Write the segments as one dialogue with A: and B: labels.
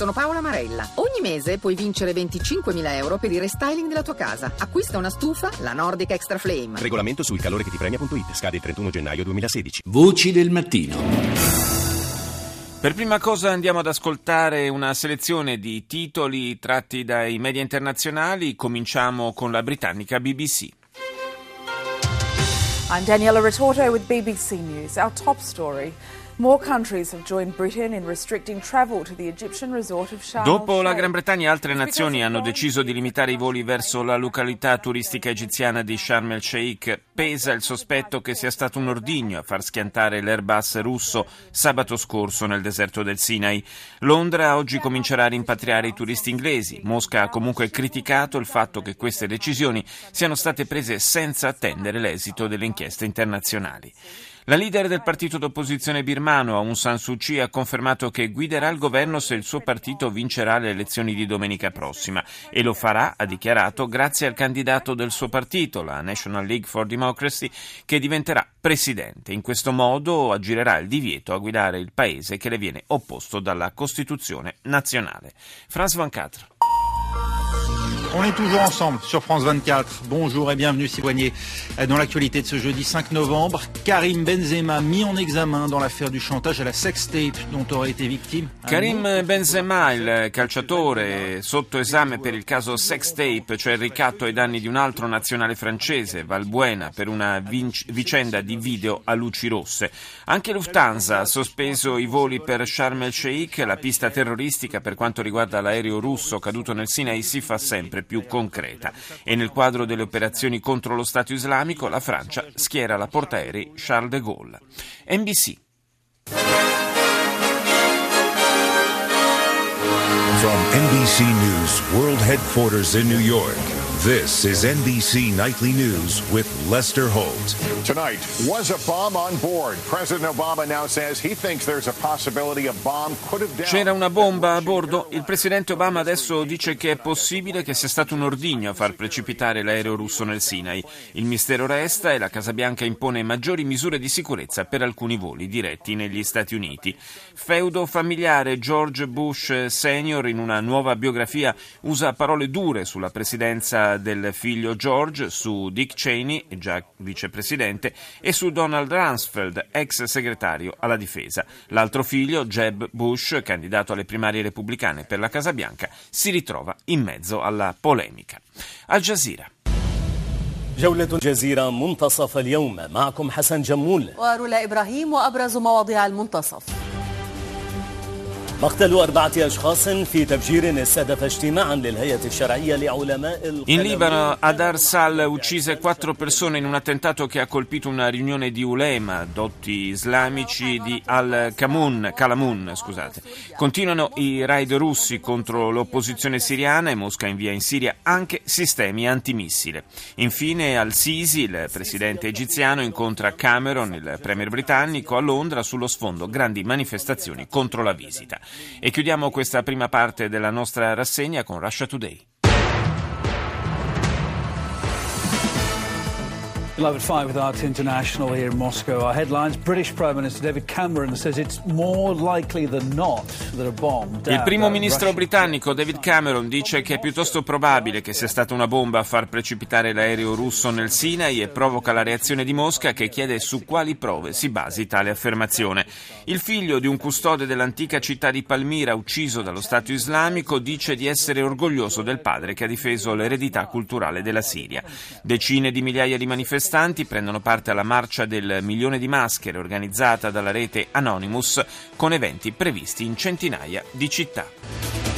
A: Sono Paola Marella. Ogni mese puoi vincere 25.000 euro per il restyling della tua casa. Acquista una stufa, la Nordic Extra Flame.
B: Regolamento sul calore che ti premia.it. Scade il 31 gennaio 2016.
C: Voci del mattino.
D: Per prima cosa andiamo ad ascoltare una selezione di titoli tratti dai media internazionali. Cominciamo con la britannica BBC.
E: I'm Daniela Retorto with BBC News. Our top story. More countries have joined Britain in restricting travel to the Egyptian resort of Sharm
D: Dopo la Gran Bretagna altre nazioni hanno deciso di limitare i voli verso la località turistica egiziana di Sharm el Sheikh. Pesa il sospetto che sia stato un ordigno a far schiantare l'Airbus russo sabato scorso nel deserto del Sinai. Londra oggi comincerà a rimpatriare i turisti inglesi. Mosca ha comunque criticato il fatto che queste decisioni siano state prese senza attendere l'esito delle inchieste internazionali. La leader del partito d'opposizione birmano, Aung San Suu Kyi, ha confermato che guiderà il governo se il suo partito vincerà le elezioni di domenica prossima e lo farà, ha dichiarato, grazie al candidato del suo partito, la National League for Democracy, che diventerà presidente. In questo modo aggirerà il divieto a guidare il paese che le viene opposto dalla Costituzione nazionale. France 24.
F: On est toujours ensemble sur France 24. Bonjour et bienvenue si voyez dans l'actualité de ce jeudi 5 novembre. Karim Benzema mis en examen dans l'affaire du chantage à la sextape dont aurait été victime.
D: Karim Benzema, il calciatore sotto esame per il caso sextape, cioè il ricatto ai danni di un altro nazionale francese, Valbuena, per una vinc- vicenda di video a luci rosse. Anche Lufthansa ha sospeso i voli per Sharm el Sheikh, la pista terroristica per quanto riguarda l'aereo russo caduto nel Sinai si fa sempre più concreta e nel quadro delle operazioni contro lo Stato islamico la Francia schiera la portaerei Charles de Gaulle. NBC.
G: From NBC News World Headquarters in New York, this is NBC Nightly News with Lester Holt.
H: Tonight, was a bomb on board? President Obama now says he thinks there's a possibility a bomb could have
D: C'era una bomba a bordo? Il presidente Obama adesso dice che è possibile che sia stato un ordigno a far precipitare l'aereo russo nel Sinai. Il mistero resta e la Casa Bianca impone maggiori misure di sicurezza per alcuni voli diretti negli Stati Uniti. Feudo familiare George Bush Senior in una nuova biografia usa parole dure sulla presidenza del figlio George, su Dick Cheney, già vicepresidente, e su Donald Rumsfeld, ex segretario alla difesa. L'altro figlio, Jeb Bush, candidato alle primarie repubblicane per la Casa Bianca, si ritrova in mezzo alla polemica. Al Jazeera.
I: جولة الجزيرة منتصف اليوم معكم حسن جمول
J: ورولا إبراهيم وأبرز مواضيع المنتصف
D: in Libano, Adar Sal uccise quattro persone in un attentato che ha colpito una riunione di ulema, dotti islamici di Al-Kamun, Kalamun, scusate. Continuano i raid russi contro l'opposizione siriana e Mosca invia in Siria anche sistemi antimissile. Infine, Al-Sisi, il presidente egiziano, incontra Cameron, il premier britannico, a Londra sullo sfondo grandi manifestazioni contro la visita. E chiudiamo questa prima parte della nostra rassegna con Russia Today.
K: Beloved Five with Arts International here in Moscow. Our headlines British Prime Minister David Cameron says it's more likely than not that a bomb.
D: Il primo ministro britannico David Cameron dice che è piuttosto probabile che sia stata una bomba a far precipitare l'aereo russo nel Sinai e provoca la reazione di Mosca che chiede su quali prove si basi tale affermazione. Il figlio di un custode dell'antica città di Palmira ucciso dallo Stato islamico dice di essere orgoglioso del padre che ha difeso l'eredità culturale della Siria. Decine di migliaia di manifestanti prendono parte alla marcia del milione di maschere organizzata dalla rete Anonymous con eventi previsti in centinaia di città.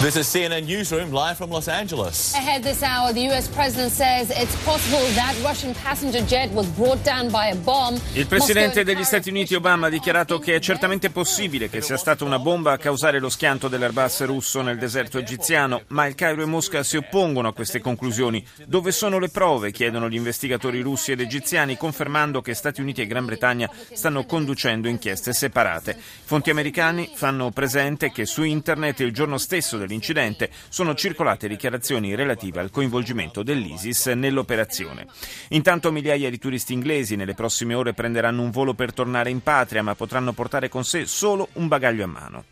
L: This is CNN Newsroom live from Los Angeles.
M: Ahead this hour, the U.S. president says it's possible that Russian passenger jet was brought down by a bomb.
D: Il presidente degli Stati Uniti Obama ha dichiarato che è certamente possibile che sia stata una bomba a causare lo schianto dell'Airbus russo nel deserto egiziano, ma il Cairo e Mosca si oppongono a queste conclusioni. Dove sono le prove? chiedono gli investigatori russi ed egiziani, confermando che Stati Uniti e Gran Bretagna stanno conducendo inchieste separate. Fonti americani fanno presente che su internet il giorno stesso del dell'incidente sono circolate dichiarazioni relative al coinvolgimento dell'ISIS nell'operazione. Intanto migliaia di turisti inglesi nelle prossime ore prenderanno un volo per tornare in patria, ma potranno portare con sé solo un bagaglio a mano.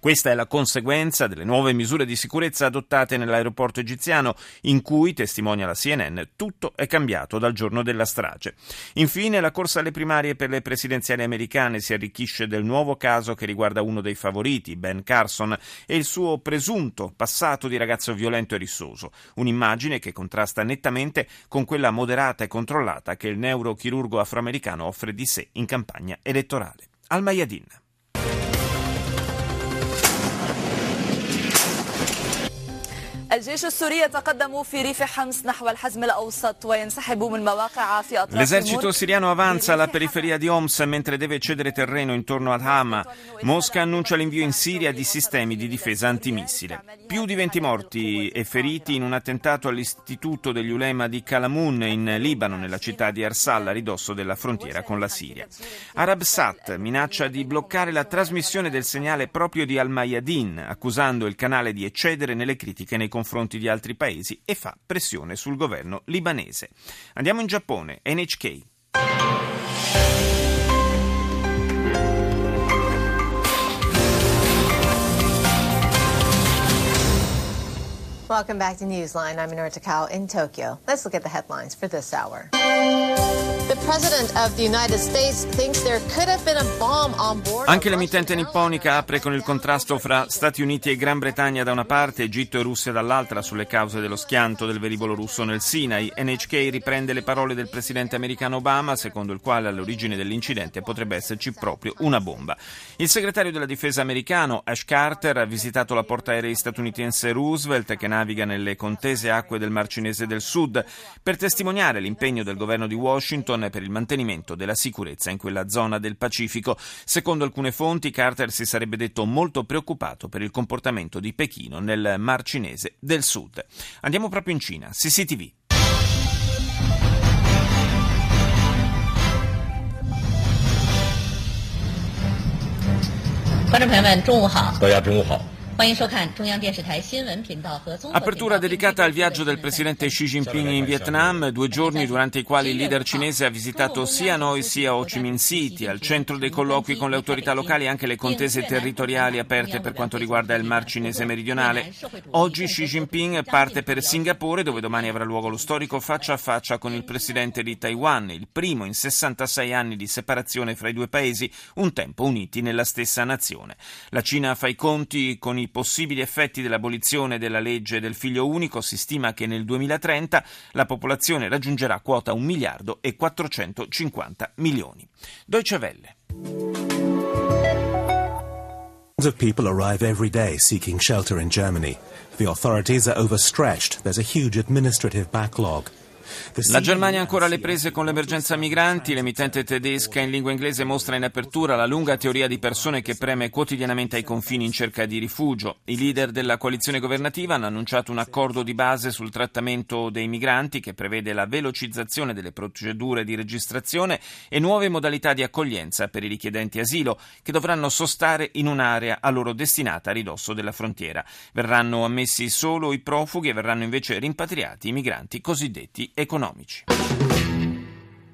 D: Questa è la conseguenza delle nuove misure di sicurezza adottate nell'aeroporto egiziano, in cui, testimonia la CNN, tutto è cambiato dal giorno della strage. Infine, la corsa alle primarie per le presidenziali americane si arricchisce del nuovo caso che riguarda uno dei favoriti, Ben Carson, e il suo presunto passato di ragazzo violento e rissoso. Un'immagine che contrasta nettamente con quella moderata e controllata che il neurochirurgo afroamericano offre di sé in campagna elettorale. Al Mayadin.
C: الجيش السوري يتقدم في ريف حمص نحو الحزم الأوسط وينسحب من مواقع في أطراف
D: L'esercito siriano avanza alla periferia di Homs mentre deve cedere terreno intorno ad Hama. Mosca annuncia l'invio in Siria di sistemi di difesa antimissile. Più di 20 morti e feriti in un attentato all'istituto degli ulema di Kalamun in Libano, nella città di Arsal, a ridosso della frontiera con la Siria. Arabsat minaccia di bloccare la trasmissione del segnale proprio di Al-Mayadin, accusando il canale di eccedere nelle critiche nei confronti di altri paesi e fa pressione sul governo libanese. Andiamo in Giappone, NHK.
N: Welcome back to Newsline. I'm Minoru Takao in Tokyo. Let's look at the headlines for this hour.
D: Anche l'emittente nipponica apre con il contrasto fra Stati Uniti e Gran Bretagna da una parte, Egitto e Russia dall'altra sulle cause dello schianto del velivolo russo nel Sinai. NHK riprende le parole del presidente americano Obama, secondo il quale all'origine dell'incidente potrebbe esserci proprio una bomba. Il segretario della difesa americano Ash Carter ha visitato la portaerei statunitense Roosevelt che naviga nelle contese acque del Mar Cinese del Sud per testimoniare l'impegno del governo di Washington per il mantenimento della sicurezza in quella zona del Pacifico. Secondo alcune fonti, Carter si sarebbe detto molto preoccupato per il comportamento di Pechino nel Mar Cinese del Sud. Andiamo proprio in Cina, CCTV. Apertura dedicata al viaggio del presidente Xi Jinping in Vietnam, due giorni durante i quali il leader cinese ha visitato sia noi sia Ho Chi Minh City, al centro dei colloqui con le autorità locali anche le contese territoriali aperte per quanto riguarda il Mar Cinese meridionale. Oggi Xi Jinping parte per Singapore dove domani avrà luogo lo storico faccia a faccia con il presidente di Taiwan, il primo in 66 anni di separazione fra i due paesi, un tempo uniti nella stessa nazione. La Cina fa i conti con i possibili effetti dell'abolizione della legge del figlio unico, si stima che nel 2030 la popolazione raggiungerà quota 1 miliardo e 450 milioni. Deutsche Welle.
O: Millions of people arrive every day seeking shelter in Germany. The authorities are overstretched. There's a huge administrative backlog.
D: La Germania ancora le prese con l'emergenza migranti. L'emittente tedesca in lingua inglese mostra in apertura la lunga teoria di persone che preme quotidianamente ai confini in cerca di rifugio. I leader della coalizione governativa hanno annunciato un accordo di base sul trattamento dei migranti che prevede la velocizzazione delle procedure di registrazione e nuove modalità di accoglienza per i richiedenti asilo che dovranno sostare in un'area a loro destinata a ridosso della frontiera. Verranno ammessi solo i profughi e verranno invece rimpatriati i migranti cosiddetti economici.